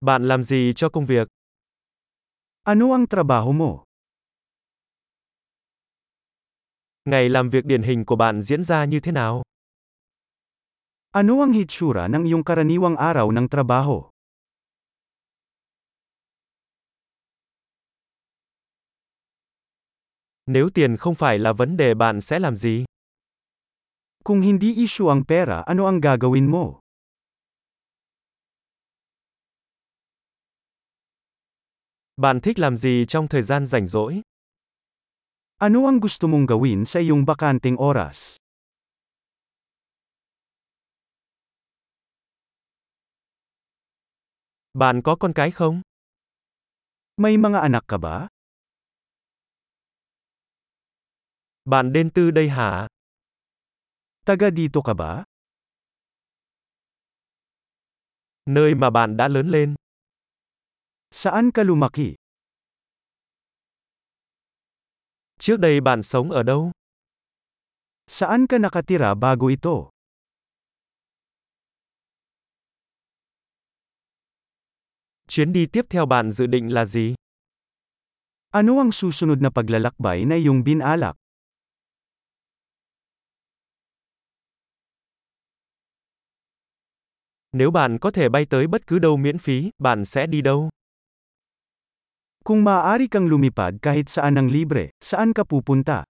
Bạn làm gì cho công việc? Ano ang trabaho mo? Ngày làm việc điển hình của bạn diễn ra như thế nào? Ano ang hitsura ng iyong karaniwang araw ng trabaho? Nếu tiền không phải là vấn đề bạn sẽ làm gì? Kung hindi issue ang pera, ano ang gagawin mo? Bạn thích làm gì trong thời gian rảnh rỗi? Ano ang gusto mong gawin sa iyong bakanteng oras? Bạn có con cái không? May mga anak ka ba? Bạn đến từ đây hả? Taga dito ka ba? Nơi mà bạn đã lớn lên. Saan ka lumaki? Trước đây bạn sống ở đâu? Saan ka nakatira bago ito? Chuyến đi tiếp theo bạn dự định là gì? Ano ang susunod na paglalakbay na iyong binalak? Nếu bạn có thể bay tới bất cứ đâu miễn phí, bạn sẽ đi đâu? Kung maaari kang lumipad kahit saan ng libre, saan ka pupunta?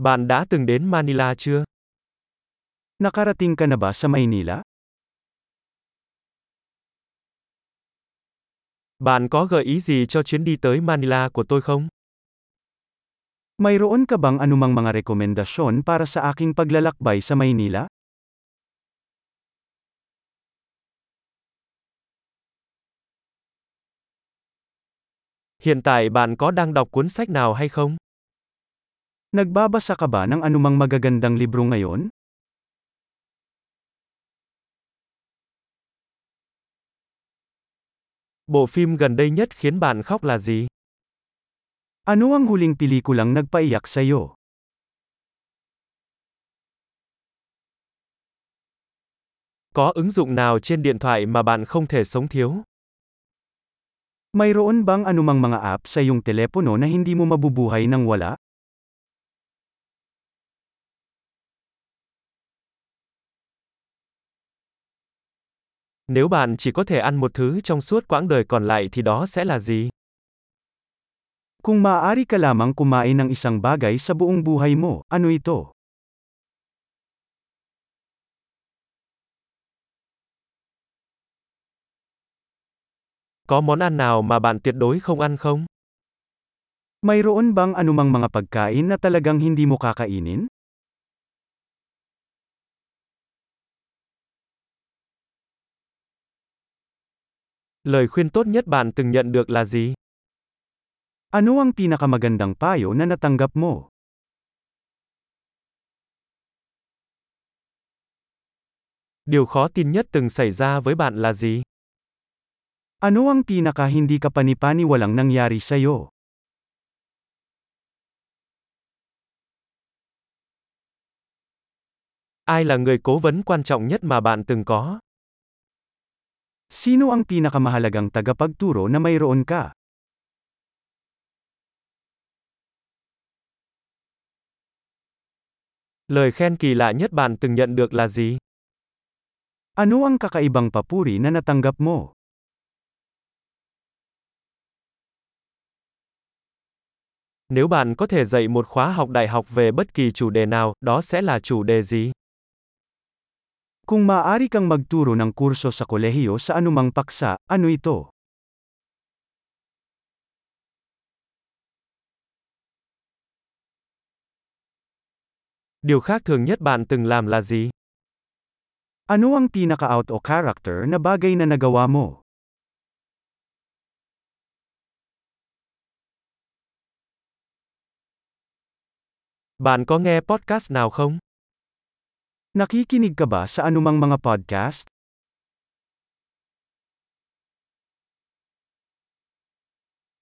Bạn đã từng đến Manila chưa? Nakarating ka na ba sa Maynila? Bạn có gợi ý gì cho chuyến đi tới Manila của tôi không? Mayroon ka bang anumang mga rekomendasyon para sa aking paglalakbay sa Maynila? Hiện tại bạn có đang đọc cuốn sách nào hay không? Nagbabasa ka ba ng anumang magagandang libro ngayon? Bộ phim gần đây nhất khiến bạn khóc là gì? Ano ang huling pelikulang nagpaiyak sa'yo? Có ứng dụng nào trên điện thoại mà bạn không thể sống thiếu? Mayroon bang anumang mga app sa iyong telepono na hindi mo mabubuhay nang wala? Nếu bạn chỉ có thể ăn một thứ trong suốt quãng đời còn lại thì đó sẽ là gì? Kung maaari ka lamang kumain ng isang bagay sa buong buhay mo, ano ito? Có món ăn nào mà bạn tuyệt đối không ăn không? Mayroon bang anumang mga pagkain na talagang hindi mo kakainin? Lời khuyên tốt nhất bạn từng nhận được là gì? Ano ang pinakamagandang payo na natanggap mo? Điều khó tin nhất từng xảy ra với bạn là gì? Ano ang pinaka hindi kapanipaniwalang nangyari sa'yo? Ai là người cố vấn quan trọng nhất mà bạn từng có? Sino ang pinakamahalagang tagapagturo na mayroon ka? Lời khen kỳ lạ nhất bạn từng nhận được là gì? Ano ang kakaibang papuri na natanggap mo? Nếu bạn có thể dạy một khóa học đại học về bất kỳ chủ đề nào, đó sẽ là chủ đề gì? Kung maaari kang magturo ng kurso sa kolehiyo sa anumang paksa, ano ito? Điều khác thường nhất bạn từng làm là gì? Ano ang pinaka-out o character na bagay na nagawa mo? Bạn có nghe podcast nào không? Nakikinig ka ba sa anumang mga podcast?